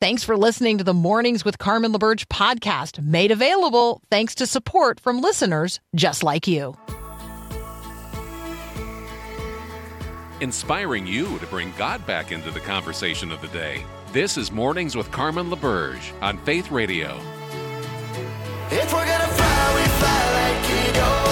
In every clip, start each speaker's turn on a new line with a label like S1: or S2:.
S1: Thanks for listening to the Mornings with Carmen LaBerge podcast, made available thanks to support from listeners just like you.
S2: Inspiring you to bring God back into the conversation of the day. This is Mornings with Carmen LaBerge on Faith Radio.
S3: If we're gonna fly, we fly like eagles.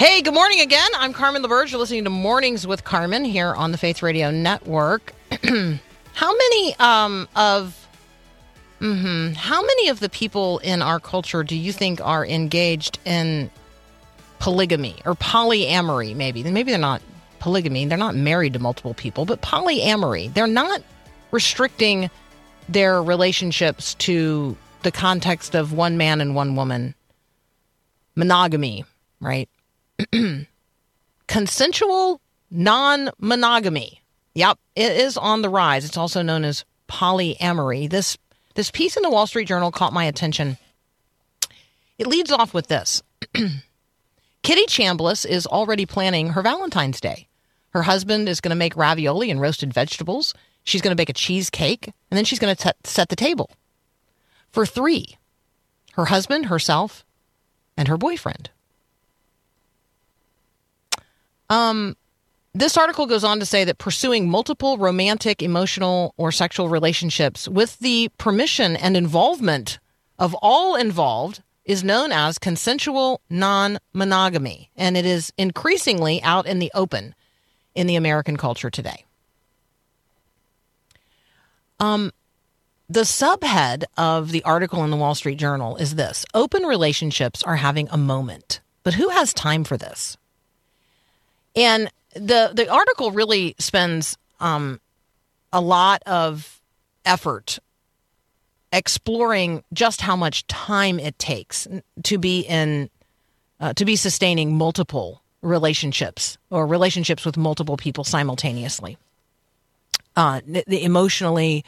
S1: Hey, good morning again. I'm Carmen LaBerge. You're listening to Mornings with Carmen here on the Faith Radio Network. how many um, of mhm, how many of the people in our culture do you think are engaged in polygamy or polyamory? Maybe maybe they're not polygamy. They're not married to multiple people, but polyamory. They're not restricting their relationships to the context of one man and one woman. Monogamy, right? Consensual non monogamy. Yep, it is on the rise. It's also known as polyamory. This this piece in the Wall Street Journal caught my attention. It leads off with this. Kitty Chambliss is already planning her Valentine's Day. Her husband is going to make ravioli and roasted vegetables. She's going to bake a cheesecake, and then she's going to set the table for three her husband, herself, and her boyfriend. Um, this article goes on to say that pursuing multiple romantic, emotional, or sexual relationships with the permission and involvement of all involved is known as consensual non monogamy, and it is increasingly out in the open in the American culture today. Um, the subhead of the article in the Wall Street Journal is this Open relationships are having a moment, but who has time for this? And the the article really spends um, a lot of effort exploring just how much time it takes to be in uh, to be sustaining multiple relationships or relationships with multiple people simultaneously. Uh, the emotionally,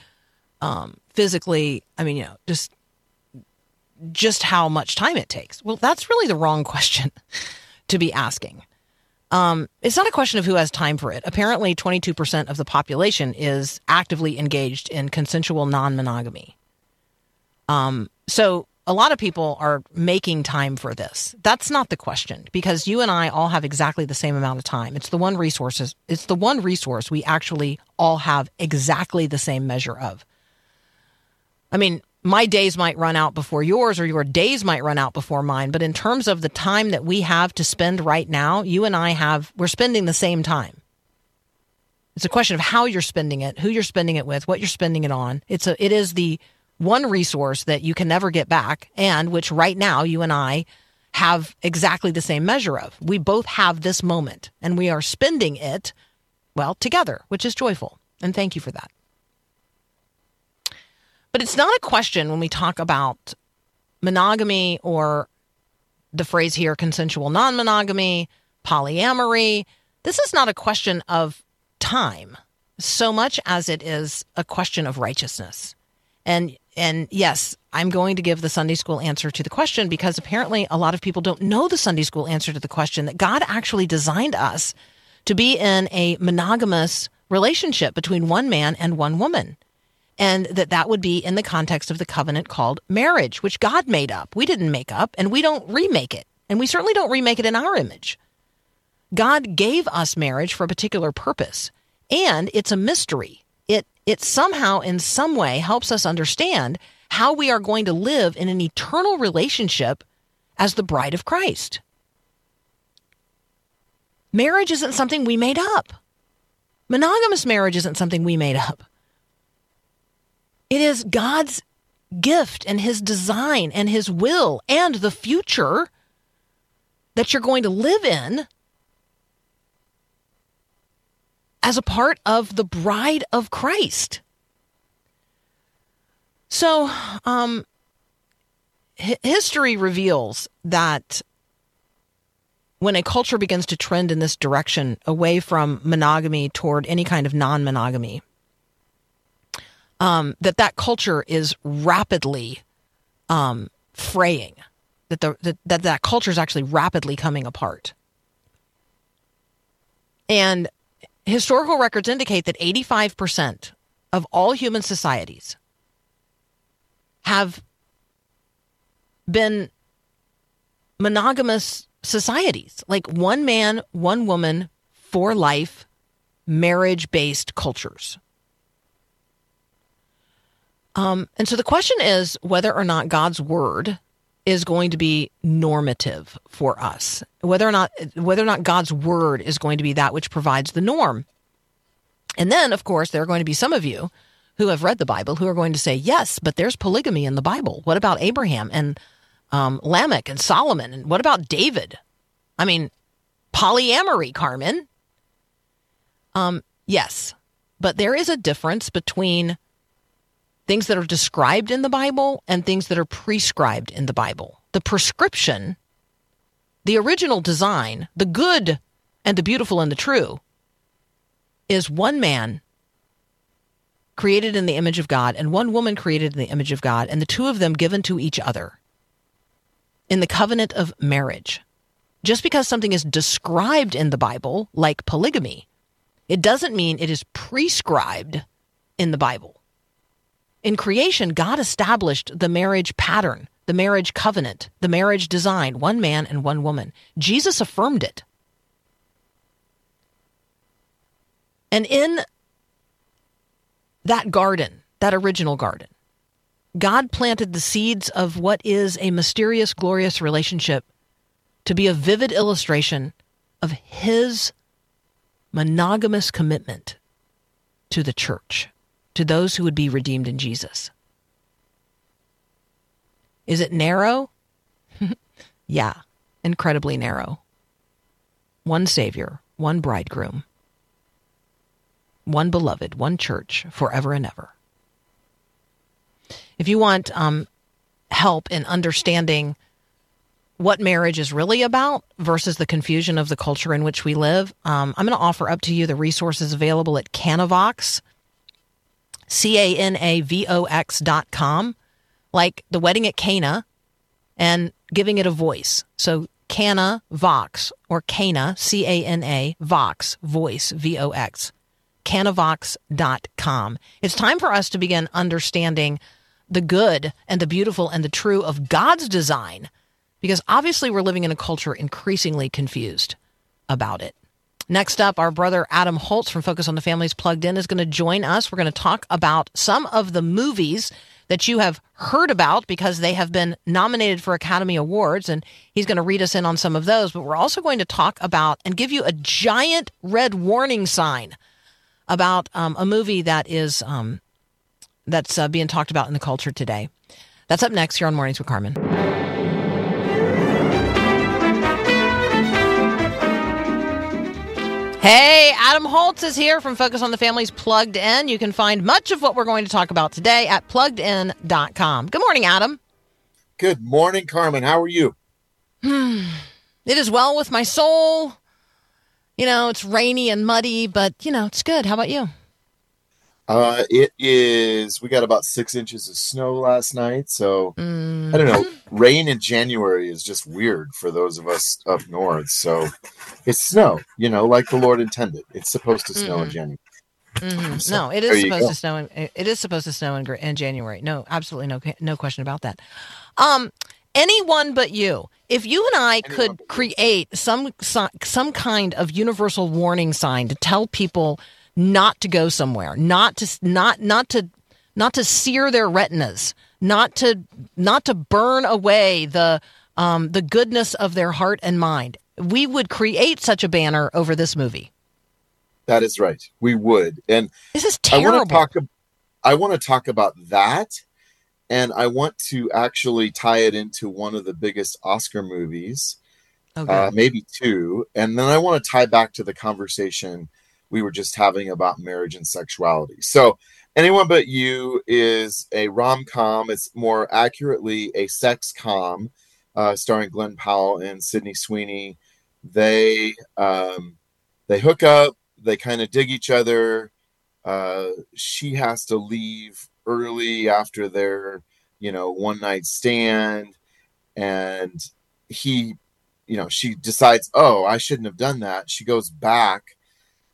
S1: um, physically, I mean, you know, just just how much time it takes. Well, that's really the wrong question to be asking. Um, it's not a question of who has time for it. Apparently, 22% of the population is actively engaged in consensual non monogamy. Um, so, a lot of people are making time for this. That's not the question because you and I all have exactly the same amount of time. It's the one resources. It's the one resource we actually all have exactly the same measure of. I mean, my days might run out before yours or your days might run out before mine but in terms of the time that we have to spend right now you and i have we're spending the same time. It's a question of how you're spending it who you're spending it with what you're spending it on. It's a it is the one resource that you can never get back and which right now you and i have exactly the same measure of. We both have this moment and we are spending it well together which is joyful. And thank you for that but it's not a question when we talk about monogamy or the phrase here consensual non monogamy, polyamory. This is not a question of time so much as it is a question of righteousness. And and yes, I'm going to give the Sunday school answer to the question because apparently a lot of people don't know the Sunday school answer to the question that God actually designed us to be in a monogamous relationship between one man and one woman and that that would be in the context of the covenant called marriage, which God made up. We didn't make up, and we don't remake it. And we certainly don't remake it in our image. God gave us marriage for a particular purpose, and it's a mystery. It it somehow in some way helps us understand how we are going to live in an eternal relationship as the bride of Christ. Marriage isn't something we made up. Monogamous marriage isn't something we made up. It is God's gift and his design and his will and the future that you're going to live in as a part of the bride of Christ. So, um, history reveals that when a culture begins to trend in this direction away from monogamy toward any kind of non-monogamy, um, that that culture is rapidly um, fraying, that the that, that that culture is actually rapidly coming apart. And historical records indicate that 85% of all human societies have been monogamous societies, like one man, one woman for life, marriage based cultures. Um, and so the question is whether or not God's word is going to be normative for us, whether or not whether or not God's word is going to be that which provides the norm. And then, of course, there are going to be some of you who have read the Bible who are going to say, yes, but there's polygamy in the Bible. What about Abraham and um, Lamech and Solomon? And what about David? I mean, polyamory, Carmen. Um, yes, but there is a difference between things that are described in the Bible and things that are prescribed in the Bible. The prescription, the original design, the good and the beautiful and the true, is one man created in the image of God and one woman created in the image of God, and the two of them given to each other in the covenant of marriage. Just because something is described in the Bible, like polygamy, it doesn't mean it is prescribed in the Bible. In creation, God established the marriage pattern, the marriage covenant, the marriage design one man and one woman. Jesus affirmed it. And in that garden, that original garden, God planted the seeds of what is a mysterious, glorious relationship to be a vivid illustration of His monogamous commitment to the church to those who would be redeemed in Jesus. Is it narrow? yeah, incredibly narrow. One Savior, one bridegroom, one beloved, one church, forever and ever. If you want um, help in understanding what marriage is really about versus the confusion of the culture in which we live, um, I'm going to offer up to you the resources available at Canavox C A N A V O X dot com, like the wedding at Cana, and giving it a voice. So Cana Vox or Cana, C A N A Vox, voice, V O X, canavox.com. It's time for us to begin understanding the good and the beautiful and the true of God's design because obviously we're living in a culture increasingly confused about it. Next up, our brother Adam Holz from Focus on the Families Plugged In is going to join us. We're going to talk about some of the movies that you have heard about because they have been nominated for Academy Awards, and he's going to read us in on some of those. But we're also going to talk about and give you a giant red warning sign about um, a movie that is um, that's uh, being talked about in the culture today. That's up next here on Mornings with Carmen. Hey, Adam Holz is here from Focus on the Family's Plugged In. You can find much of what we're going to talk about today at pluggedin.com. Good morning, Adam.
S4: Good morning, Carmen. How are you? Hmm.
S1: It is well with my soul. You know, it's rainy and muddy, but, you know, it's good. How about you?
S4: Uh, it is. We got about six inches of snow last night, so
S1: Mm,
S4: I don't know. Rain in January is just weird for those of us up north. So it's snow, you know, like the Lord intended. It's supposed to snow in January.
S1: mhm.
S4: So,
S1: No, it is supposed to snow. In, it is supposed to snow in, in January. No, absolutely no, no question about that. Um, anyone but you. If you and I
S4: Anyone
S1: could create some some kind of universal warning sign to tell people not to go somewhere, not to not not to not to sear their retinas, not to not to burn away the um, the goodness of their heart and mind, we would create such a banner over this movie.
S4: That is right. We would. And
S1: This is
S4: I want
S1: terrible.
S4: to talk. I want to talk about that, and I want to actually tie it into one of the biggest Oscar movies,
S1: okay.
S4: uh, maybe two, and then I want to tie back to the conversation we were just having about marriage and sexuality. So, anyone but you is a rom com. It's more accurately a sex com, uh, starring Glen Powell and Sydney Sweeney. they um, they hook up. They kind of dig each other. Uh, she has to leave early after their you know one night stand, and he, you know, she decides, oh, I shouldn't have done that. She goes back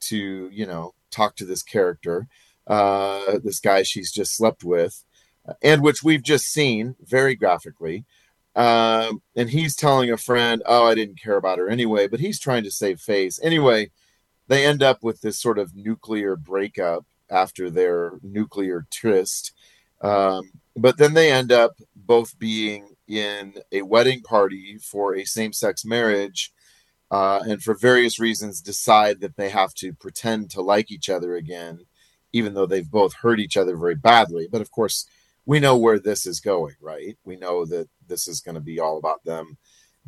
S4: to you know talk to this character, uh, this guy she's just slept with, and which we've just seen very graphically. Um, and he's telling a friend, "Oh, I didn't care about her anyway," but he's trying to save face. Anyway, they end up with this sort of nuclear breakup after their nuclear tryst. Um, but then they end up both being in a wedding party for a same-sex marriage, uh, and for various reasons decide that they have to pretend to like each other again, even though they've both hurt each other very badly. But of course, we know where this is going, right? We know that this is going to be all about them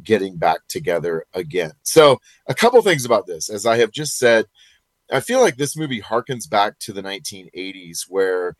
S4: getting back together again. So, a couple things about this. As I have just said, I feel like this movie harkens back to the 1980s where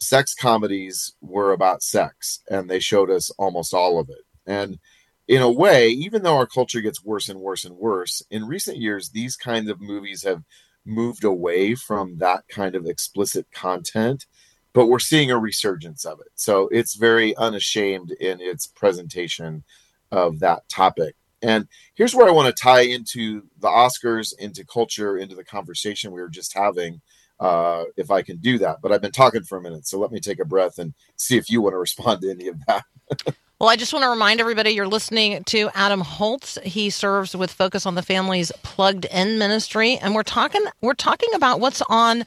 S4: sex comedies were about sex and they showed us almost all of it. And in a way, even though our culture gets worse and worse and worse, in recent years, these kinds of movies have moved away from that kind of explicit content but we're seeing a resurgence of it. So it's very unashamed in its presentation of that topic. And here's where I want to tie into the Oscars, into culture, into the conversation we were just having, uh, if I can do that. But I've been talking for a minute, so let me take a breath and see if you want to respond to any of that.
S1: Well, I just want to remind everybody you're listening to Adam Holz. He serves with Focus on the Family's Plugged In Ministry, and we're talking we're talking about what's on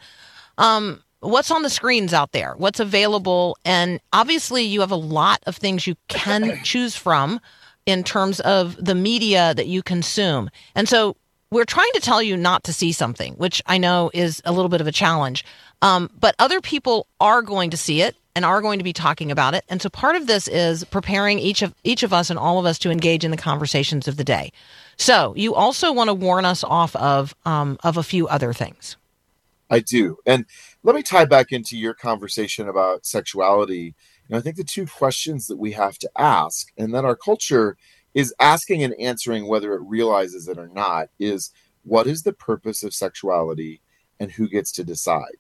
S1: um, what's on the screens out there, what's available. And obviously, you have a lot of things you can choose from in terms of the media that you consume. And so we're trying to tell you not to see something, which I know is a little bit of a challenge. Um, but other people are going to see it and are going to be talking about it. And so part of this is preparing each of each of us and all of us to engage in the conversations of the day. So you also want to warn us off of um, of a few other things.
S4: I do. And let me tie back into your conversation about sexuality. You know, I think the two questions that we have to ask, and that our culture is asking and answering whether it realizes it or not, is what is the purpose of sexuality and who gets to decide?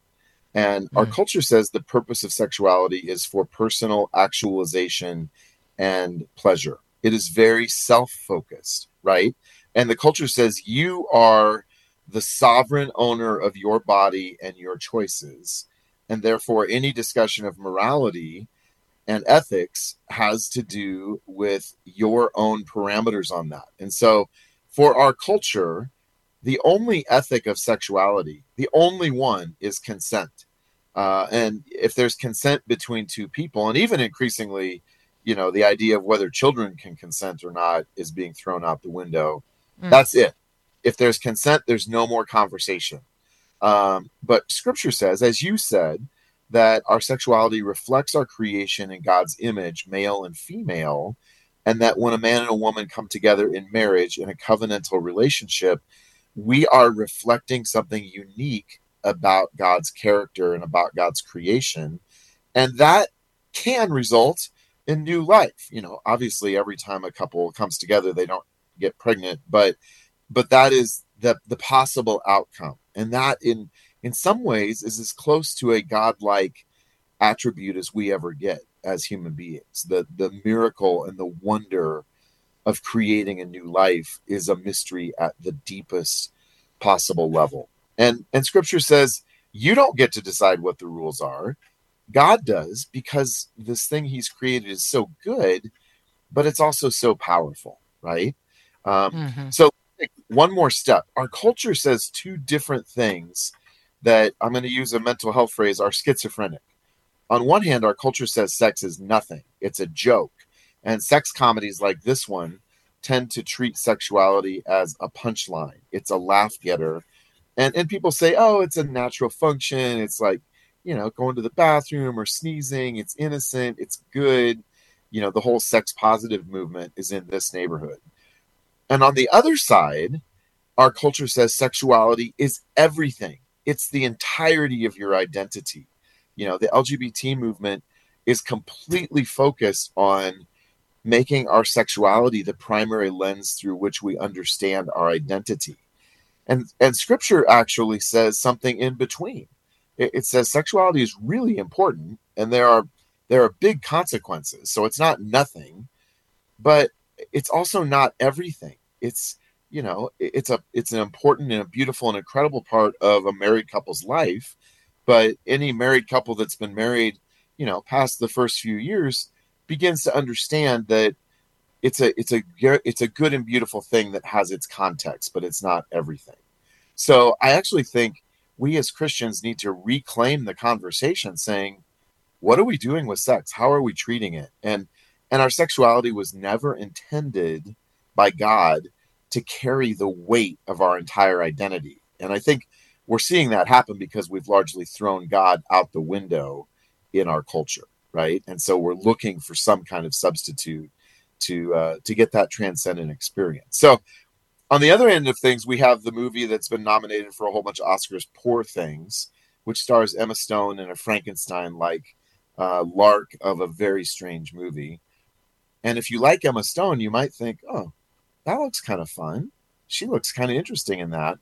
S4: And mm. our culture says the purpose of sexuality is for personal actualization and pleasure. It is very self focused, right? And the culture says you are the sovereign owner of your body and your choices. And therefore, any discussion of morality and ethics has to do with your own parameters on that. And so, for our culture, the only ethic of sexuality, the only one, is consent. Uh, and if there's consent between two people, and even increasingly, you know, the idea of whether children can consent or not is being thrown out the window. Mm. That's it if there's consent, there's no more conversation. Um, but scripture says, as you said, that our sexuality reflects our creation in God's image, male and female, and that when a man and a woman come together in marriage in a covenantal relationship, we are reflecting something unique about God's character and about God's creation. And that can result in new life. You know, obviously, every time a couple comes together, they don't get pregnant, but but that is the the possible outcome and that in in some ways is as close to a godlike attribute as we ever get as human beings the the miracle and the wonder of creating a new life is a mystery at the deepest possible level and and scripture says you don't get to decide what the rules are god does because this thing he's created is so good but it's also so powerful right um, mm-hmm. so one more step. Our culture says two different things that I'm going to use a mental health phrase are schizophrenic. On one hand, our culture says sex is nothing, it's a joke. And sex comedies like this one tend to treat sexuality as a punchline, it's a laugh getter. And, and people say, oh, it's a natural function. It's like, you know, going to the bathroom or sneezing. It's innocent. It's good. You know, the whole sex positive movement is in this neighborhood. And on the other side, our culture says sexuality is everything. It's the entirety of your identity. You know, the LGBT movement is completely focused on making our sexuality the primary lens through which we understand our identity. And and scripture actually says something in between. It, it says sexuality is really important and there are there are big consequences. So it's not nothing, but it's also not everything. It's you know, it's a it's an important and a beautiful and incredible part of a married couple's life. But any married couple that's been married, you know, past the first few years begins to understand that it's a it's a it's a good and beautiful thing that has its context, but it's not everything. So I actually think we as Christians need to reclaim the conversation saying, what are we doing with sex? How are we treating it? And and our sexuality was never intended by God to carry the weight of our entire identity. And I think we're seeing that happen because we've largely thrown God out the window in our culture, right? And so we're looking for some kind of substitute to uh, to get that transcendent experience. So on the other end of things, we have the movie that's been nominated for a whole bunch of Oscars, Poor Things, which stars Emma Stone in a Frankenstein-like uh, lark of a very strange movie. And if you like Emma Stone, you might think, oh, that looks kind of fun. She looks kind of interesting in that.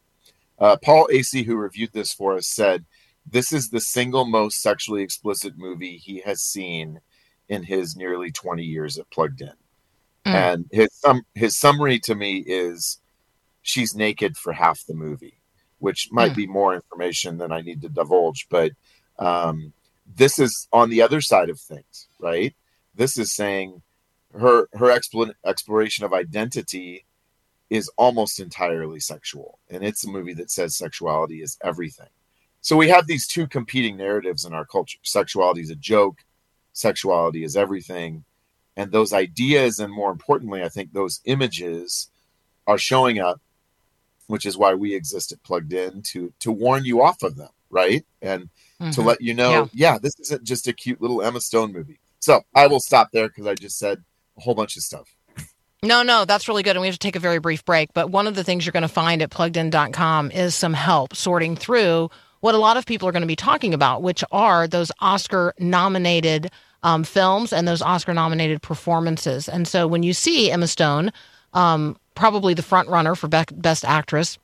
S4: Uh, Paul Asay, who reviewed this for us, said this is the single most sexually explicit movie he has seen in his nearly 20 years at Plugged In. Mm. And his um, his summary to me is she's naked for half the movie, which might mm. be more information than I need to divulge, but um, this is on the other side of things, right? This is saying her her exploration of identity is almost entirely sexual and it's a movie that says sexuality is everything so we have these two competing narratives in our culture sexuality is a joke sexuality is everything and those ideas and more importantly i think those images are showing up which is why we exist at plugged in to to warn you off of them right and mm-hmm. to let you know yeah. yeah this isn't just a cute little emma stone movie so i will stop there because i just said a whole bunch of stuff.
S1: No, no, that's really good. And we have to take a very brief break. But one of the things you're going to find at pluggedin.com is some help sorting through what a lot of people are going to be talking about, which are those Oscar nominated um, films and those Oscar nominated performances. And so when you see Emma Stone, um, probably the front runner for be- Best Actress,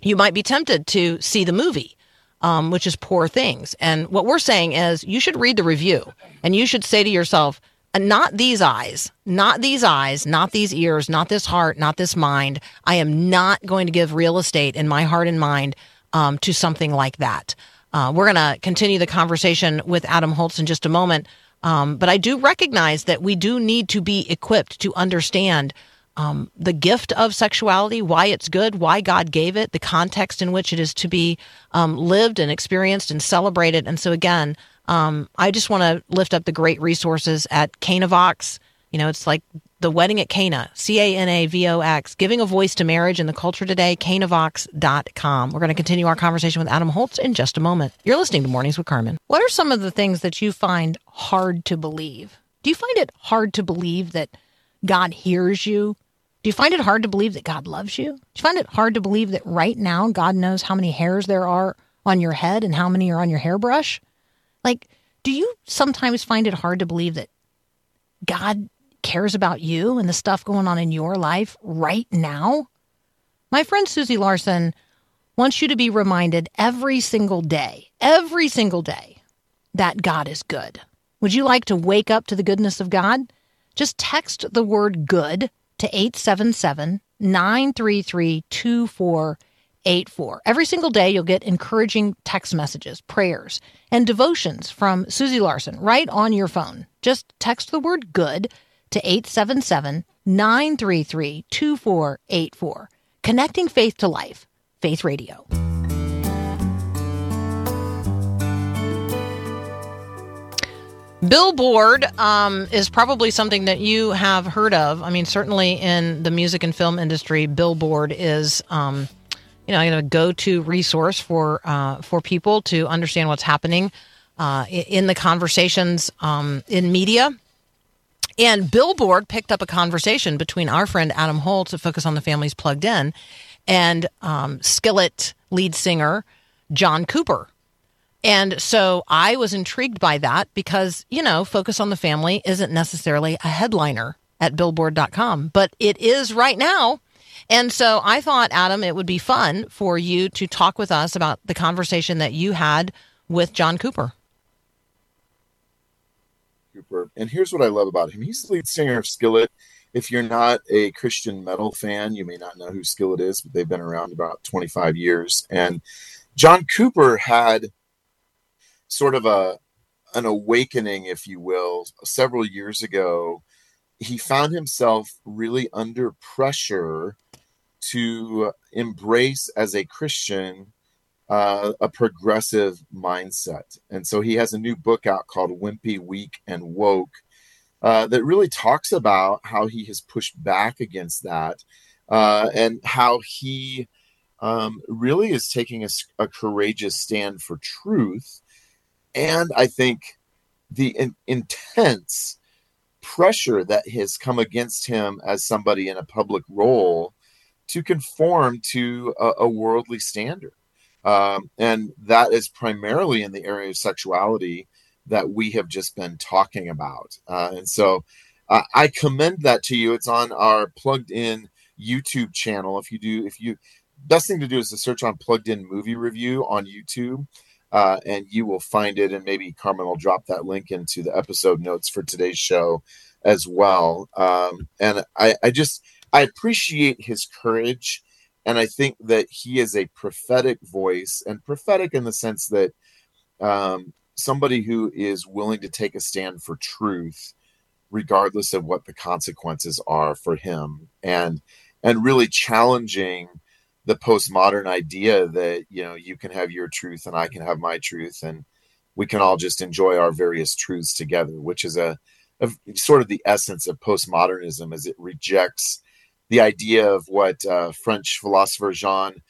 S1: you might be tempted to see the movie. Um, which is Poor Things. And what we're saying is you should read the review and you should say to yourself, not these eyes, not these eyes, not these ears, not this heart, not this mind. I am not going to give real estate in my heart and mind um, to something like that. Uh, we're going to continue the conversation with Adam Holz in just a moment. Um, but I do recognize that we do need to be equipped to understand um, the gift of sexuality, why it's good, why God gave it, the context in which it is to be um, lived and experienced and celebrated. And so, again, um, I just want to lift up the great resources at Canavox. You know, it's like the wedding at Cana, C A N A V O X, giving a voice to marriage in the culture today, canavox.com. We're going to continue our conversation with Adam Holz in just a moment. You're listening to Mornings with Carmen. What are some of the things that you find hard to believe? Do you find it hard to believe that God hears you? Do you find it hard to believe that God loves you? Do you find it hard to believe that right now God knows how many hairs there are on your head and how many are on your hairbrush? Like, do you sometimes find it hard to believe that God cares about you and the stuff going on in your life right now? My friend Susie Larson wants you to be reminded every single day, every single day, that God is good. Would you like to wake up to the goodness of God? Just text the word good to 877 933 8484. Every single day, you'll get encouraging text messages, prayers, and devotions from Susie Larson right on your phone. Just text the word good to 877 933 2484. Connecting faith to life. Faith Radio. Billboard um, is probably something that you have heard of. I mean, certainly in the music and film industry, Billboard is um, you know, a go-to resource for uh, for people to understand what's happening uh, in the conversations um, in media. And Billboard picked up a conversation between our friend Adam Holt to Focus on the Families Plugged In and um, Skillet lead singer John Cooper. And so I was intrigued by that because, you know, Focus on the Family isn't necessarily a headliner at billboard.com, but it is right now. And so I thought, Adam, it would be fun for you to talk with us about the conversation that you had with John Cooper.
S4: Cooper. And here's what I love about him. He's the lead singer of Skillet. If you're not a Christian metal fan, you may not know who Skillet is, but they've been around about 25 years. And John Cooper had sort of a an awakening, if you will, several years ago. He found himself really under pressure to embrace as a Christian uh, a progressive mindset. And so he has a new book out called Wimpy, Weak, and Woke uh, that really talks about how he has pushed back against that uh, and how he um, really is taking a, a, courageous stand for truth. And I think the in, intense pressure that has come against him as somebody in a public role to conform to a, a worldly standard. Um, and that is primarily in the area of sexuality that we have just been talking about. Uh, and so uh, I commend that to you. It's on our plugged in YouTube channel. If you do, if you, best thing to do is to search on plugged in movie review on YouTube. Uh, and you will find it, and maybe Carmen will drop that link into the episode notes for today's show as well. Um, and I, I just I appreciate his courage and I think that he is a prophetic voice, and prophetic in the sense that um, somebody who is willing to take a stand for truth, regardless of what the consequences are for him, and and really challenging the postmodern idea that you know you can have your truth and I can have my truth, and we can all just enjoy our various truths together, which is a, a sort of the essence of postmodernism, as it rejects the idea of what uh, French philosopher Jean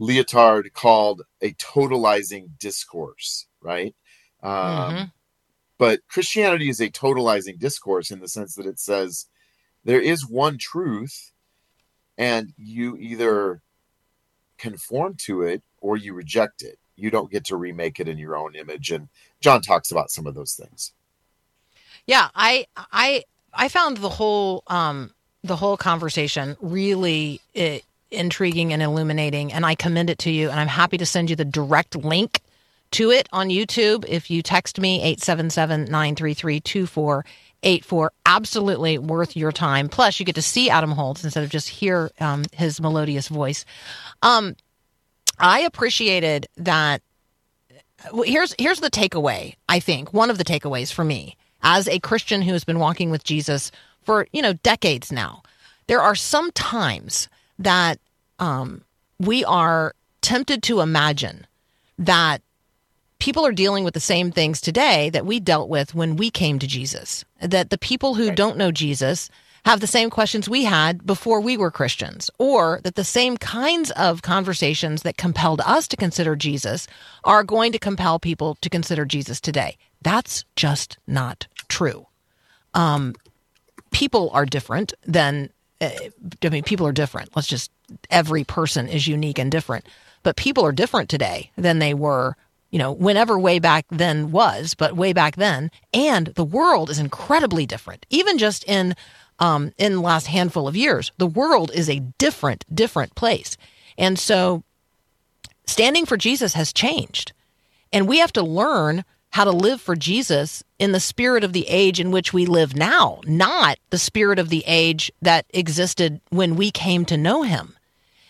S4: Lyotard called a totalizing discourse, right? Um, mm-hmm. But Christianity is a totalizing discourse in the sense that it says there is one truth, and you either conform to it or you reject it. You don't get to remake it in your own image. And John talks about some of those things.
S1: Yeah, I I I found the whole um, the whole conversation really uh, intriguing and illuminating. And I commend it to you. And I'm happy to send you the direct link to it on YouTube if you text me 877 933 2484. Absolutely worth your time. Plus, you get to see Adam Holz instead of just hear um, his melodious voice. Um, I appreciated that. Here's here's the takeaway. I think one of the takeaways for me as a Christian who has been walking with Jesus for you know decades now. There are some times that um, we are tempted to imagine that people are dealing with the same things today that we dealt with when we came to Jesus. That the people who don't know Jesus have the same questions we had before we were Christians, or that the same kinds of conversations that compelled us to consider Jesus are going to compel people to consider Jesus today. That's just not true. Um, people are different than uh, I mean, people are different. Let's just every person is unique and different, but people are different today than they were, you know, whenever way back then was, but way back then, and the world is incredibly different. Even just in um, in the last handful of years, the world is a different, different place, and so standing for Jesus has changed, and we have to learn how to live for Jesus in the spirit of the age in which we live now, not the spirit of the age that existed when we came to know him.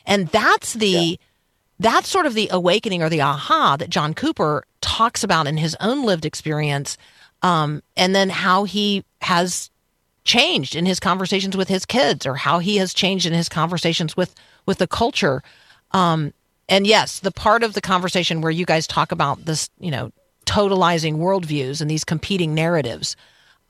S1: And that's the yeah. that's sort of the awakening or the aha that John Cooper talks about in his own lived experience, um, and then how he has changed in his conversations with his kids, or how he has changed in his conversations with with the culture. Um, and yes, the part of the conversation where you guys talk about this, you know, totalizing worldviews and these competing narratives.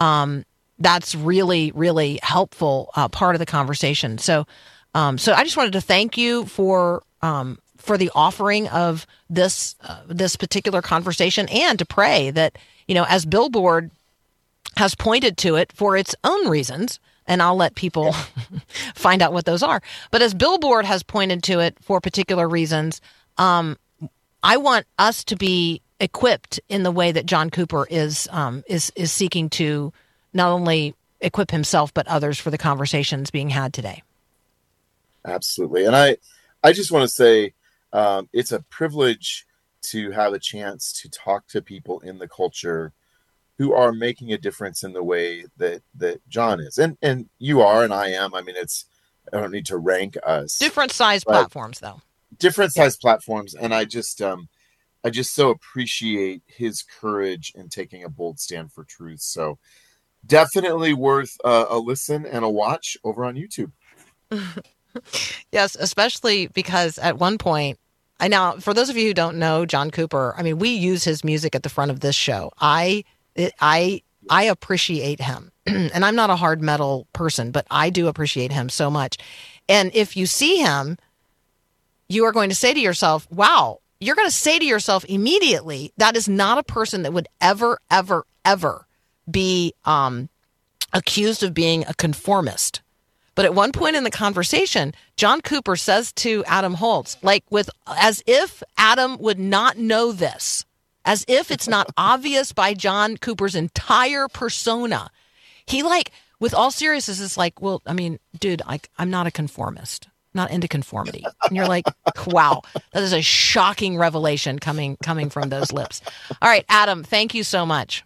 S1: Um, that's really, really helpful uh, part of the conversation. So, um, so I just wanted to thank you for um, for the offering of this uh, this particular conversation, and to pray that you know, as Billboard has pointed to it for its own reasons, and I'll let people find out what those are. But as Billboard has pointed to it for particular reasons, um, I want us to be equipped in the way that John Cooper is um, is is seeking to not only equip himself but others for the conversations being had today.
S4: Absolutely. And I, I just want to say um, it's a privilege to have a chance to talk to people in the culture who are making a difference in the way that that John is, and and you are, and I am. I mean, it's I don't need to rank us.
S1: Different size platforms, though.
S4: Different size platforms, and I just um, I just so appreciate his courage in taking a bold stand for truth. So definitely worth uh, a listen and a watch over on YouTube.
S1: yes, especially because at one point, I now for those of you who don't know John Cooper, I mean, we use his music at the front of this show. I I I appreciate him. and I'm not a hard metal person, but I do appreciate him so much. And if you see him, you are going to say to yourself, wow, you're going to say to yourself immediately, that is not a person that would ever, ever, ever be um, accused of being a conformist. But at one point in the conversation, John Cooper says to Adam Holz, like with as if Adam would not know this, as if it's not obvious by John Cooper's entire persona. He like, with all seriousness, is like, well, I mean, dude, I, I'm not a conformist, not into conformity. And you're like, wow, that is a shocking revelation coming coming from those lips. All right, Adam, thank you so much.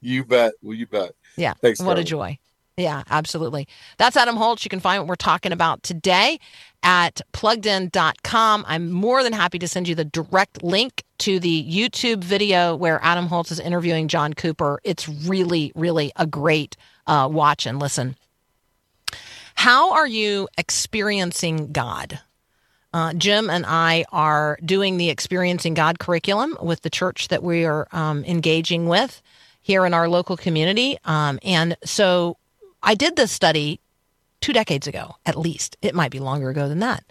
S4: You bet. Well, you bet.
S1: Yeah.
S4: Thanks.
S1: What a joy. Yeah, absolutely. That's Adam Holz. You can find what we're talking about today at pluggedin.com. I'm more than happy to send you the direct link to the YouTube video where Adam Holz is interviewing John Cooper. It's really, really a great uh, watch and listen. How are you experiencing God? Uh, Jim and I are doing the Experiencing God curriculum with the church that we are um, engaging with here in our local community. Um, and so I did this study two decades ago, at least. It might be longer ago than that.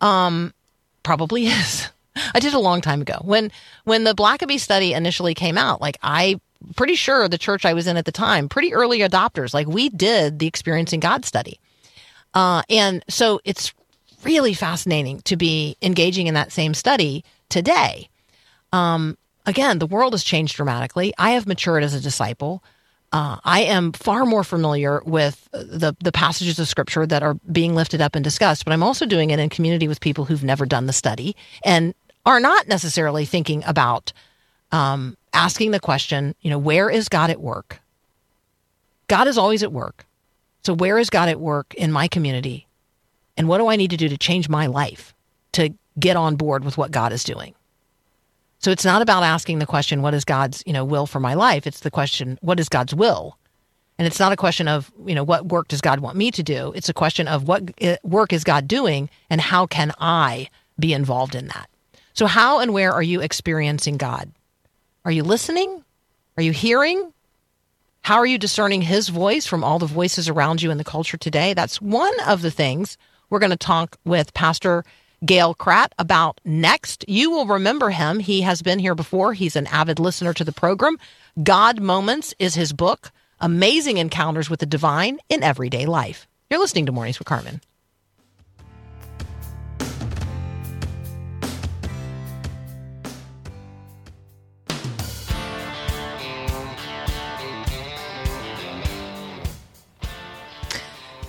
S1: Um, probably is. I did a long time ago. When when the Blackaby study initially came out, like I pretty sure the church I was in at the time, pretty early adopters, like we did the Experiencing God study. Uh, and so it's really fascinating to be engaging in that same study today. Um, again, the world has changed dramatically. I have matured as a disciple. Uh, I am far more familiar with the the passages of scripture that are being lifted up and discussed, but I'm also doing it in community with people who've never done the study and are not necessarily thinking about um, asking the question, you know, where is God at work? God is always at work. So where is God at work in my community? And what do I need to do to change my life to get on board with what God is doing? So it's not about asking the question, what is God's, you know, will for my life? It's the question, what is God's will? And it's not a question of, you know, what work does God want me to do? It's a question of what uh, work is God doing and how can I be involved in that? So how and where are you experiencing God? Are you listening? Are you hearing? How are you discerning his voice from all the voices around you in the culture today? That's one of the things we're going to talk with Pastor Gale Kragt about next. You will remember him. He has been here before. He's an avid listener to the program. God Moments is his book, Amazing Encounters with the Divine in Everyday Life. You're listening to Mornings with Carmen.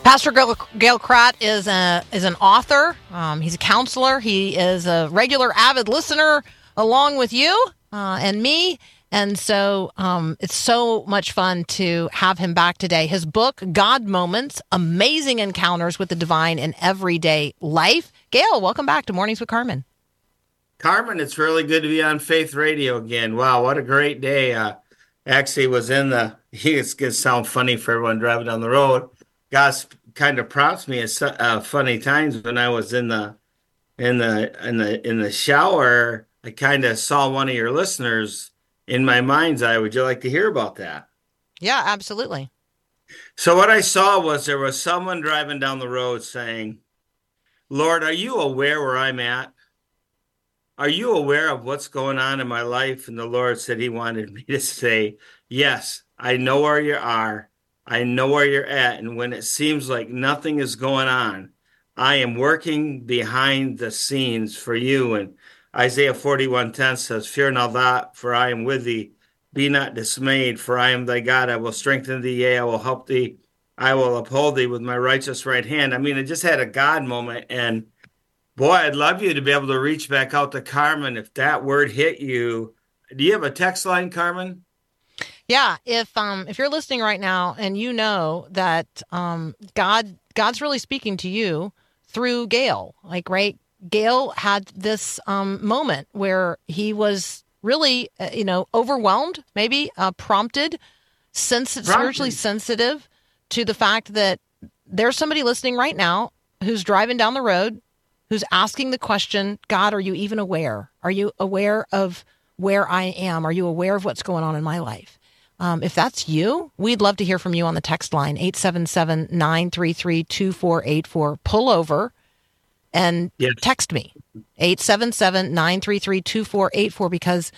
S1: Pastor Gale, Gale Kragt is a is an author. Um, he's a counselor. He is a regular avid listener along with you uh, and me. And so um, it's so much fun to have him back today. His book, God Moments Amazing Encounters with the Divine in Everyday Life. Gale, welcome back to Mornings with Carmen.
S5: Carmen, it's really good to be on Faith Radio again. Wow, what a great day. Uh, actually, was in the, it's going to sound funny for everyone driving down the road. God kind of prompts me at uh, funny times when I was in the in the in the in the shower. I kind of saw one of your listeners in my mind's eye. Would you like to hear about that?
S1: Yeah, absolutely.
S5: So what I saw was there was someone driving down the road saying, "Lord, are you aware where I'm at? Are you aware of what's going on in my life?" And the Lord said He wanted me to say, "Yes, I know where you are." I know where you're at. And when it seems like nothing is going on, I am working behind the scenes for you. And Isaiah 41:10 says, Fear not that, for I am with thee. Be not dismayed, for I am thy God. I will strengthen thee, yea, I will help thee. I will uphold thee with my righteous right hand. I mean, I just had a God moment. And boy, I'd love you to be able to reach back out to Carmen if that word hit you. Do you have a text line, Carmen?
S1: Yeah, if um if you're listening right now and you know that um God God's really speaking to you through Gale, like right, Gale had this um moment where he was really uh, you know overwhelmed, maybe uh, prompted, sens- spiritually sensitive to the fact that there's somebody listening right now who's driving down the road who's asking the question, God, are you even aware? Are you aware of where I am? Are you aware of what's going on in my life? Um, if that's you, we'd love to hear from you on the text line 877 933 2484. Pull over and
S5: Yes.
S1: text me 877 933 2484 because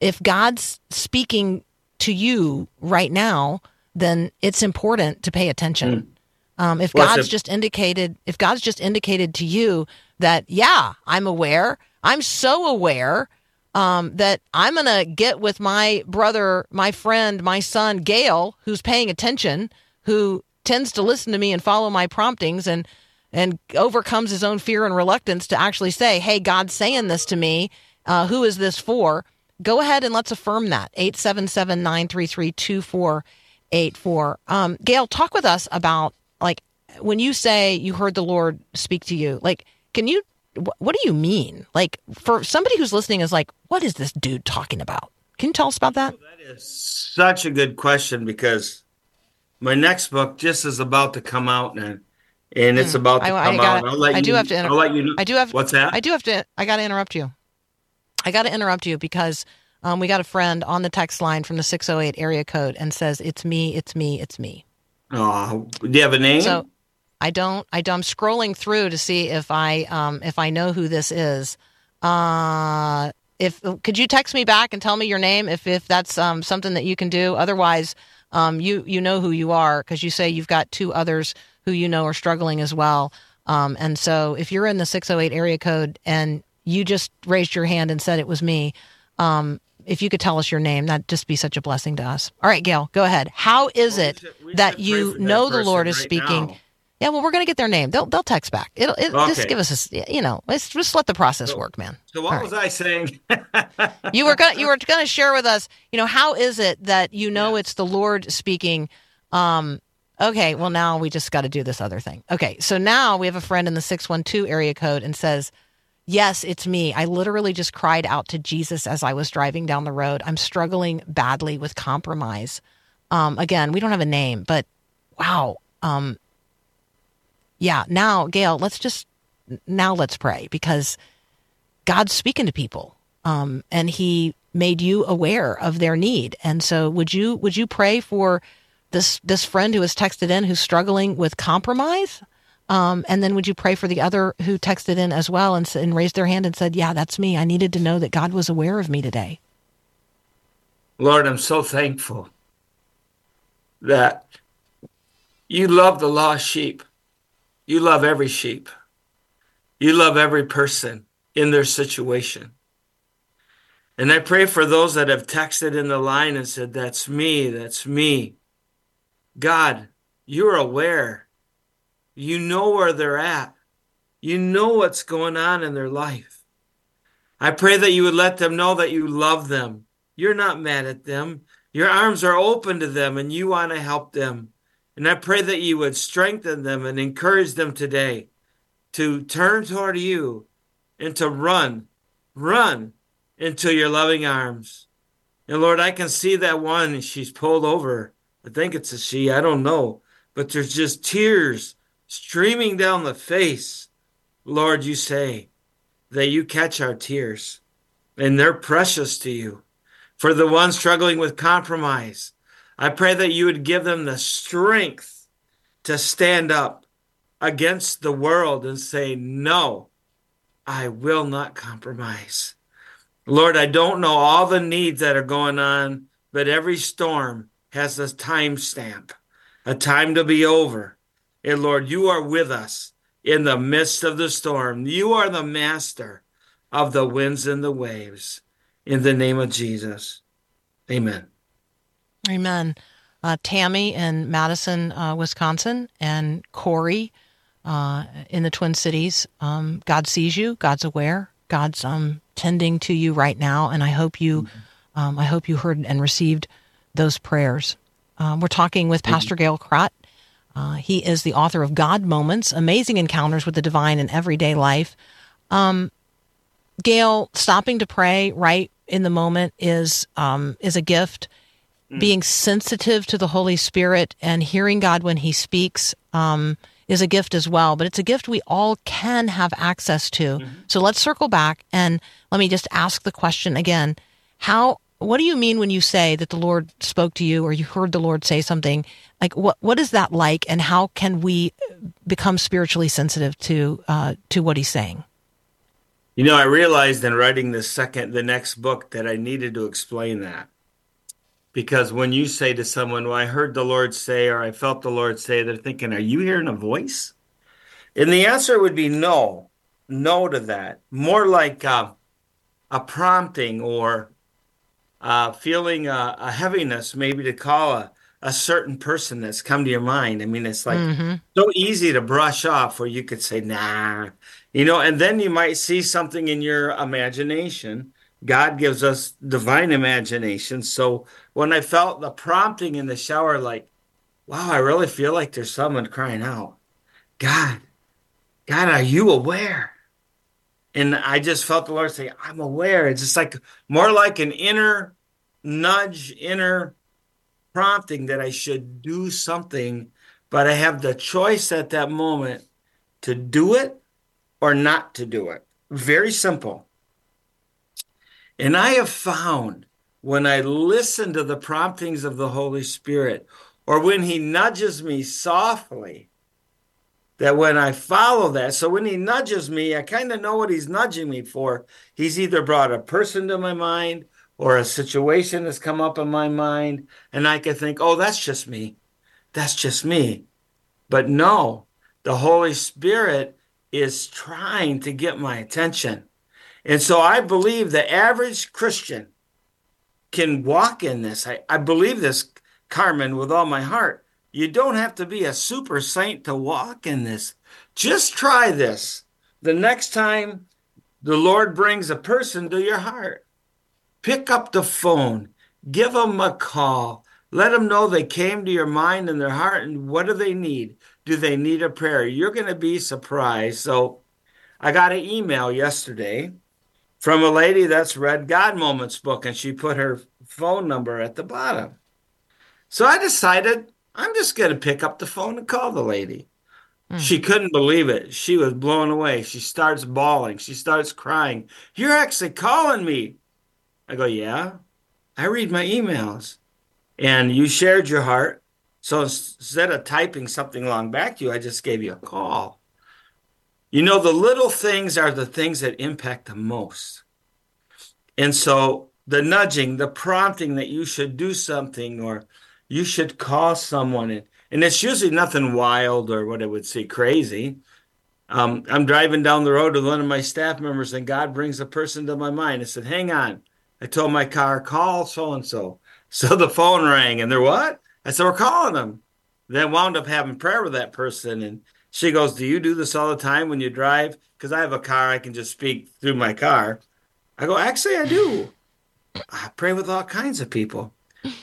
S1: if God's speaking to you right now, then it's important to pay attention. Um, if
S5: Well,
S1: God's just indicated, if God's just indicated to you that, yeah, I'm aware, I'm so aware um, that I'm going to get with my brother, my friend, my son, Gale, who's paying attention, who tends to listen to me and follow my promptings and and overcomes his own fear and reluctance to actually say, "Hey, God's saying this to me. Uh, who is this for?" Go ahead and let's affirm that. 877-933-2484. Um, Gale, talk with us about like when you say you heard the Lord speak to you. Like, can you? Wh- What do you mean? Like, for somebody who's listening, is like, what is this dude talking about? Can you tell us about that?
S5: That is such a good question because my next book just is about to come out and and it's about to
S1: Hmm. I- I
S5: come
S1: gotta-
S5: out. I'll let
S1: I
S5: you,
S1: do have to inter-
S5: I'll let you know.
S1: I do have.
S5: What's that?
S1: I do have to. I got to interrupt you. I got to interrupt you because um, we got a friend on the text line from the 608 area code and says, "It's me. It's me. It's me."
S5: oh, do you have a name?
S1: So I don't. I don't, I'm scrolling through to see if I um, if I know who this is. Uh, if could you text me back and tell me your name if if that's um, something that you can do. Otherwise, um, you you know who you are because you say you've got two others who you know are struggling as well. Um, and so if you're in the 608 area code and you just raised your hand and said it was me, um, if you could tell us your name, that'd just be such a blessing to us. All right, Gale, go ahead. How is
S5: Well, we
S1: it
S5: should- we
S1: that you know the Lord is
S5: right
S1: speaking?
S5: now.
S1: Yeah, well, we're gonna get their name. They'll they'll text back. It'll it, just give us a you know. Let's just let the process work, man.
S5: So what
S1: All right.
S5: was I saying?
S1: You were gonna you were gonna share with us. You know, how is it that you know it's the Lord speaking? Um, okay, well now we just got to do this other thing. Okay, so now we have a friend in the six one two area code and says, "Yes, it's me. I literally just cried out to Jesus as I was driving down the road. I'm struggling badly with compromise. Um, again, we don't have a name, but wow. Um, yeah. Now, Gale, let's just now let's pray because God's speaking to people, um, and He made you aware of their need. And so, would you would you pray for this this friend who has texted in who's struggling with compromise? Um, and then would you pray for the other who texted in as well and, and raised their hand and said, "Yeah, that's me. I needed to know that God was aware of me today."
S5: Lord, I'm so thankful that you love the lost sheep. You love every sheep. You love every person in their situation. And I pray for those that have texted in the line and said, That's me, that's me. God, you're aware. You know where they're at. You know what's going on in their life. I pray that you would let them know that you love them. You're not mad at them. Your arms are open to them and you want to help them. And I pray that you would strengthen them and encourage them today to turn toward you and to run, run into your loving arms. And Lord, I can see that one, she's pulled over. I think it's a she, I don't know. But there's just tears streaming down the face. Lord, you say that you catch our tears and they're precious to you. For the ones struggling with compromise, I pray that you would give them the strength to stand up against the world and say, No, I will not compromise. Lord, I don't know all the needs that are going on, but every storm has a time stamp, a time to be over. And Lord, you are with us in the midst of the storm. You are the master of the winds and the waves. In the name of Jesus. Amen.
S1: Amen. Uh, Tammy in Madison, uh, Wisconsin, and Corey uh, in the Twin Cities. Um, God sees you. God's aware. God's um, tending to you right now, and I hope you, um, I hope you heard and received those prayers. Um, we're talking with Pastor Gale Kragt. Uh, he is the author of God Moments: Amazing Encounters with the Divine in Everyday Life. Um, Gale, stopping to pray right in the moment is um, is a gift. Being sensitive to the Holy Spirit and hearing God when He speaks um, is a gift as well. But it's a gift we all can have access to. So let's circle back and let me just ask the question again: How? What do you mean when you say that the Lord spoke to you or you heard the Lord say something? Like what? What is that like? And how can we become spiritually sensitive to uh, to what He's saying?
S5: You know, I realized in writing the second, the next book that I needed to explain that. Because when you say to someone, well, I heard the Lord say, or I felt the Lord say, they're thinking, are you hearing a voice? And the answer would be no, no to that. More like uh, a prompting or uh, feeling a, a heaviness, maybe to call a, a certain person that's come to your mind. I mean, it's like so easy to brush off where you could say, nah, you know, and then you might see something in your imagination. God gives us divine imagination. So when I felt the prompting in the shower, like, wow, I really feel like there's someone crying out, God, God, are you aware? And I just felt the Lord say, I'm aware. It's just like more like an inner nudge, inner prompting that I should do something, but I have the choice at that moment to do it or not to do it. Very simple. And I have found when I listen to the promptings of the Holy Spirit, or when He nudges me softly, that when I follow that, so when He nudges me, I kind of know what He's nudging me for. He's either brought a person to my mind or a situation has come up in my mind, and I can think, oh, that's just me. That's just me. But no, the Holy Spirit is trying to get my attention. And so I believe the average Christian can walk in this. I, I believe this, Carmen, with all my heart. You don't have to be a super saint to walk in this. Just try this. The next time the Lord brings a person to your heart, pick up the phone, give them a call, let them know they came to your mind and their heart, and what do they need? Do they need a prayer? You're going to be surprised. So, I got an email yesterday from a lady that's read God Moments book, and she put her phone number at the bottom. So I decided I'm just going to pick up the phone and call the lady. Hmm. She couldn't believe it. She was blown away. She starts bawling. She starts crying. You're actually calling me. I go, Yeah, I read my emails. And you shared your heart. So instead of typing something long back to you, I just gave you a call. You know, the little things are the things that impact the most. And so the nudging, the prompting that you should do something or you should call someone, and, and it's usually nothing wild or what I would say crazy. Um, I'm driving down the road with one of my staff members, and God brings a person to my mind. I said, Hang on. I told my car, call so and so. So the phone rang, and they're what? I said, We're calling them. Then wound up having prayer with that person. And she goes, Do you do this all the time when you drive? Because I have a car, I can just speak through my car. I go, Actually, I do. I pray with all kinds of people.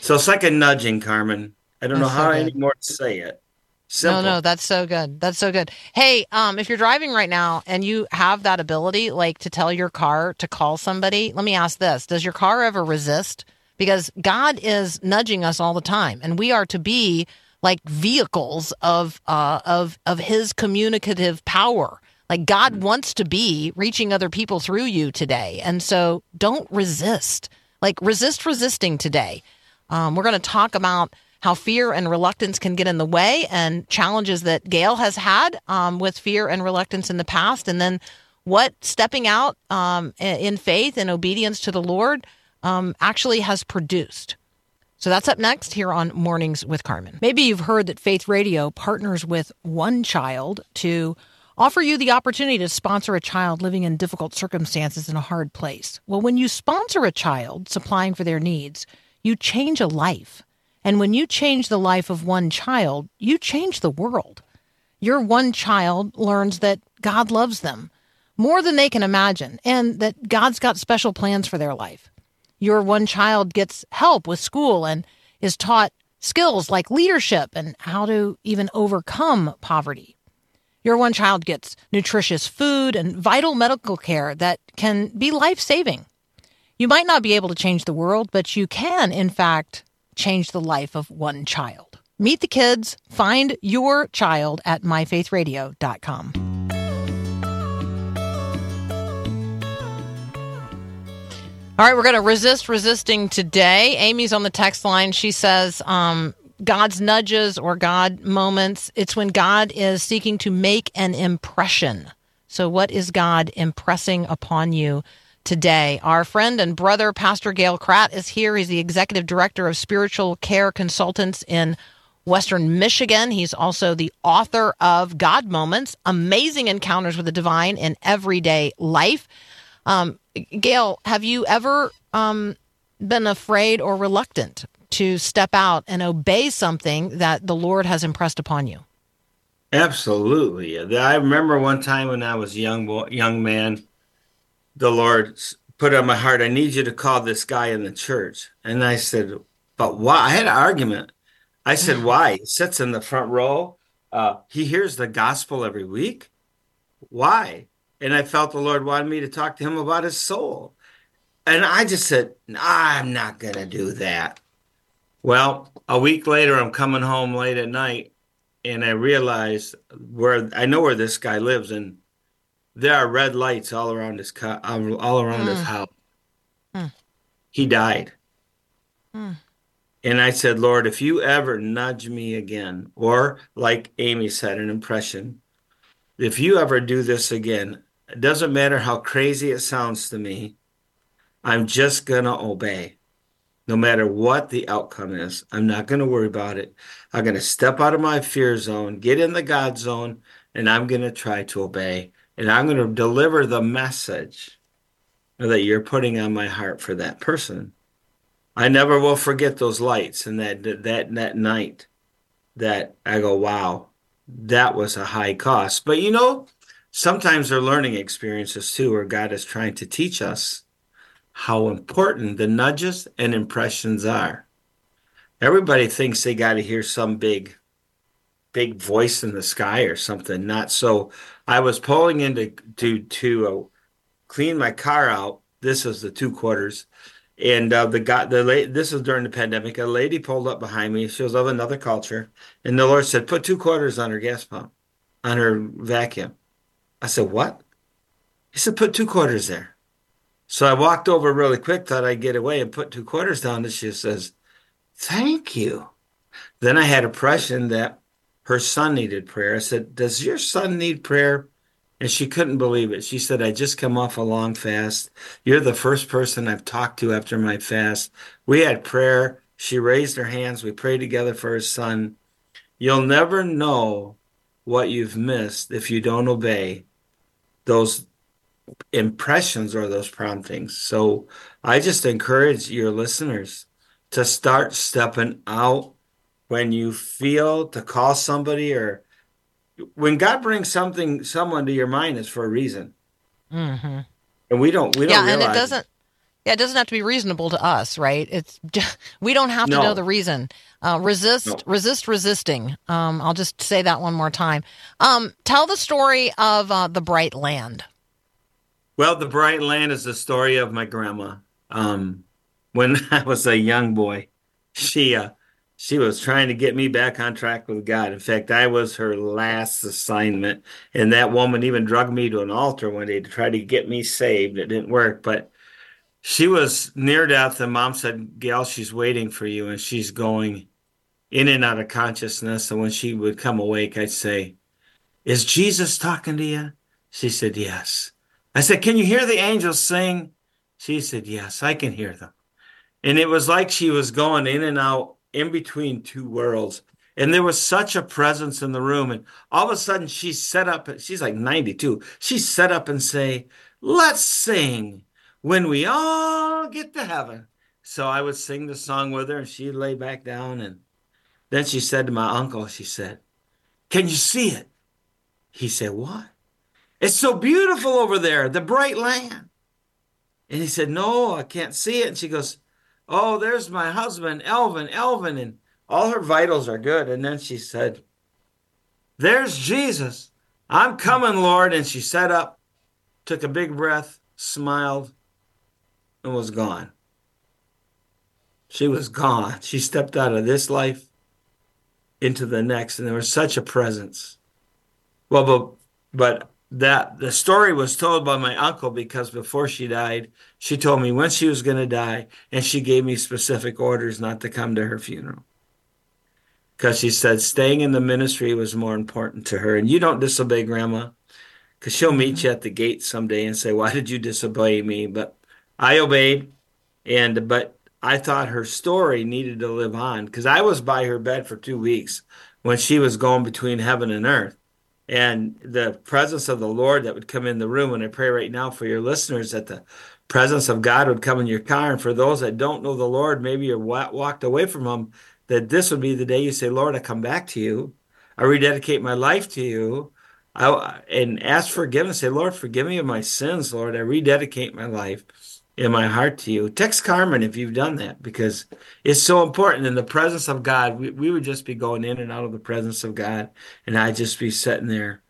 S5: So it's like a nudging, Carmen. I don't
S1: That's
S5: know
S1: so
S5: how
S1: good.
S5: any more to say it. Simple.
S1: No, no, that's so good. That's so good. Hey, um, if you're driving right now and you have that ability, like to tell your car to call somebody, let me ask this: Does your car ever resist? Because God is nudging us all the time, and we are to be like vehicles of uh, of of His communicative power. Like God wants to be reaching other people through you today, and so don't resist. Like resist resisting today. Um, we're going to talk about how fear and reluctance can get in the way and challenges that Gale has had um, with fear and reluctance in the past, and then what stepping out um, in faith and obedience to the Lord um, actually has produced. So that's up next here on Mornings with Carmen. Maybe you've heard that Faith Radio partners with One Child to offer you the opportunity to sponsor a child living in difficult circumstances in a hard place. Well, when you sponsor a child supplying for their needs, you change a life. And when you change the life of one child, you change the world. Your one child learns that God loves them more than they can imagine and that God's got special plans for their life. Your one child gets help with school and is taught skills like leadership and how to even overcome poverty. Your one child gets nutritious food and vital medical care that can be life saving. You might not be able to change the world, but you can, in fact, change the life of one child. Meet the kids, find your child at myfaithradio.com. All right, we're going to resist resisting today. Amy's on the text line. She says, um, God's nudges or God moments, it's when God is seeking to make an impression. So, what is God impressing upon you today? Our friend and brother, Pastor Gale Kragt, is here. He's the executive director of spiritual care consultants in Western Michigan. He's also the author of God Moments Amazing Encounters with the Divine in Everyday Life. Um, Gale, have you ever um, been afraid or reluctant to step out and obey something that the Lord has impressed upon you?
S5: Absolutely. I remember one time when I was a young boy, young man, the Lord put on my heart, I need you to call this guy in the church. And I said, but why? I had an argument. I said, why? He sits in the front row. Uh, he hears the gospel every week. Why? And I felt the Lord wanted me to talk to him about his soul. And I just said, nah, I'm not going to do that. Well, a week later, I'm coming home late at night and I realized where I know where this guy lives, and there are red lights all around his car, all around his house.
S1: Mm.
S5: He died.
S1: Mm.
S5: And I said, Lord, if you ever nudge me again, or like Amy said, an impression, if you ever do this again, it doesn't matter how crazy it sounds to me, I'm just going to obey. No matter what the outcome is, I'm not going to worry about it. I'm going to step out of my fear zone, get in the God zone, and I'm going to try to obey. And I'm going to deliver the message that you're putting on my heart for that person. I never will forget those lights and that that that night that I go, wow, that was a high cost. But you know, sometimes they're learning experiences too, where God is trying to teach us how important the nudges and impressions are. Everybody thinks they got to hear some big, big voice in the sky or something. Not so. I was pulling into to to uh, clean my car out. This is the two quarters, and uh, the guy, the lady. This is during the pandemic. A lady pulled up behind me. She was of another culture, and the Lord said, "Put two quarters on her gas pump, on her vacuum." I said, "What?" He said, "Put two quarters there." So I walked over really quick, thought I'd get away and put two quarters down. And she says, Thank you. Then I had a impression that her son needed prayer. I said, Does your son need prayer? And she couldn't believe it. She said, I just come off a long fast. You're the first person I've talked to after my fast. We had prayer. She raised her hands. We prayed together for her son. You'll never know what you've missed if you don't obey those impressions or those promptings. So I just encourage your listeners to start stepping out when you feel to call somebody or when God brings something someone to your mind is for a reason.
S1: Mm-hmm.
S5: And we don't we don't
S1: Yeah, and it doesn't. Yeah, it doesn't have to be reasonable to us, right? It's just, we don't have to
S5: No.
S1: know the reason. Uh, resist,
S5: No.
S1: resist, resisting. Um, I'll just say that one more time. Um, tell the story of uh, the bright land.
S5: Well, the bright land is the story of my grandma. Um, when I was a young boy, she uh, she was trying to get me back on track with God. In fact, I was her last assignment, and that woman even drugged me to an altar one day to try to get me saved. It didn't work, but she was near death, and Mom said, "Gale, she's waiting for you," and she's going in and out of consciousness. And when she would come awake, I'd say, "Is Jesus talking to you?" She said, "Yes." I said, Can you hear the angels sing? She said, Yes, I can hear them. And it was like she was going in and out in between two worlds. And there was such a presence in the room. And all of a sudden she set up, she's like 92. She set up and say, Let's sing when we all get to heaven. So I would sing the song with her and she'd lay back down. And then she said to my uncle, she said, Can you see it? He said, What? It's so beautiful over there, the bright land. And he said, No, I can't see it. And she goes, Oh, there's my husband, Elvin, Elvin. And all her vitals are good. And then she said, There's Jesus. I'm coming, Lord. And she sat up, took a big breath, smiled, and was gone. She was gone. She stepped out of this life into the next, and there was such a presence. Well, but but that the story was told by my uncle because before she died, she told me when she was going to die, and she gave me specific orders not to come to her funeral because she said staying in the ministry was more important to her. And you don't disobey grandma because she'll meet you at the gate someday and say, "Why did you disobey me?" But I obeyed, and but I thought her story needed to live on because I was by her bed for two weeks when she was going between heaven and earth. And the presence of the Lord that would come in the room. And I pray right now for your listeners that the presence of God would come in your car. And for those that don't know the Lord, maybe you're wa- walked away from Him, that this would be the day you say, Lord, I come back to you. I rededicate my life to you. I, and ask forgiveness. Say, Lord, forgive me of my sins, Lord. I rededicate my life in my heart to you. Text Carmen if you've done that because it's so important. In the presence of God, we, we would just be going in and out of the presence of God, and I'd just be sitting there.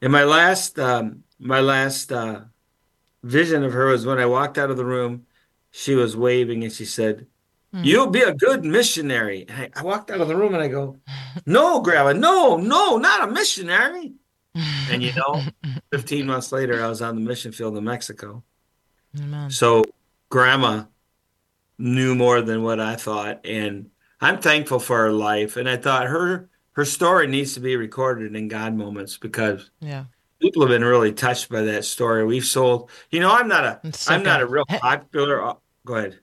S5: And my last, um, my last uh, vision of her was when I walked out of the room. She was waving and she said, "You'll be a good missionary." And I, I walked out of the room and I go, "No, Grandma, no, no, not a missionary." and you know, 15 months later, I was on the mission field in Mexico.
S1: Amen.
S5: So grandma knew more than what I thought. And I'm thankful for her life. And I thought her her story needs to be recorded in God moments because
S1: Yeah.
S5: people have been really touched by that story. We've sold you know, I'm not a
S1: so
S5: am not a real popular go ahead.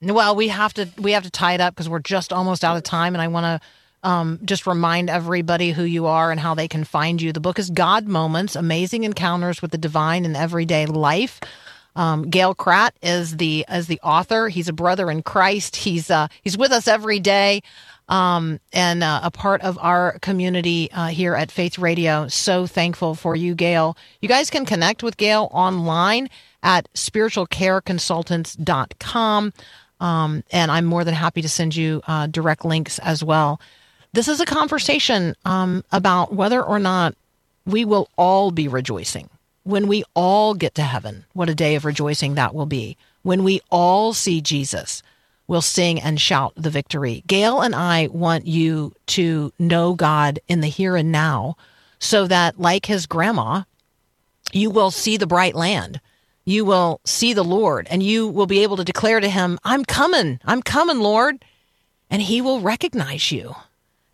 S1: Well, we have to we have to tie it up because we're just almost out of time, and I want to um, just remind everybody who you are and how they can find you. The book is God Moments: Amazing Encounters with the Divine in Everyday Life. Um, Gale Kragt is the is the author. He's a brother in Christ. He's uh, he's with us every day, um, and uh, a part of our community uh, here at Faith Radio. So thankful for you, Gale. You guys can connect with Gale online at spiritualcareconsultants.com. Um, and I'm more than happy to send you uh, direct links as well. This is a conversation um, about whether or not we will all be rejoicing when we all get to heaven. What a day of rejoicing that will be. When we all see Jesus, we'll sing and shout the victory. Gale and I want you to know God in the here and now so that, like his grandma, you will see the bright land. You will see the Lord and you will be able to declare to him, I'm coming, I'm coming, Lord. And he will recognize you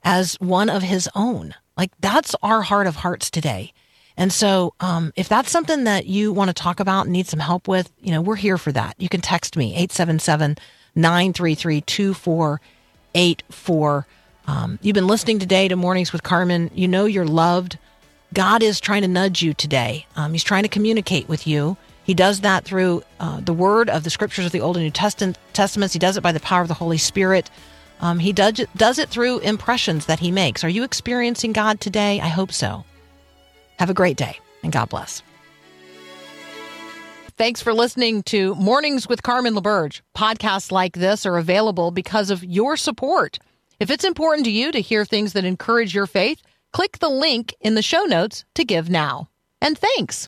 S1: as one of his own. Like that's our heart of hearts today. And so, um, if that's something that you want to talk about and need some help with, you know, we're here for that. You can text me 877 933 2484. Um, You've been listening today to Mornings with Carmen. You know you're loved. God is trying to nudge you today. Um, he's trying to communicate with you. He does that through uh, the word of the scriptures of the Old and New Testament, Testaments. He does it by the power of the Holy Spirit. Um, he does does it through impressions that he makes. Are you experiencing God today? I hope so. Have a great day and God bless. Thanks for listening to Mornings with Carmen LaBerge. Podcasts like this are available because of your support. If it's important to you to hear things that encourage your faith, click the link in the show notes to give now. And thanks.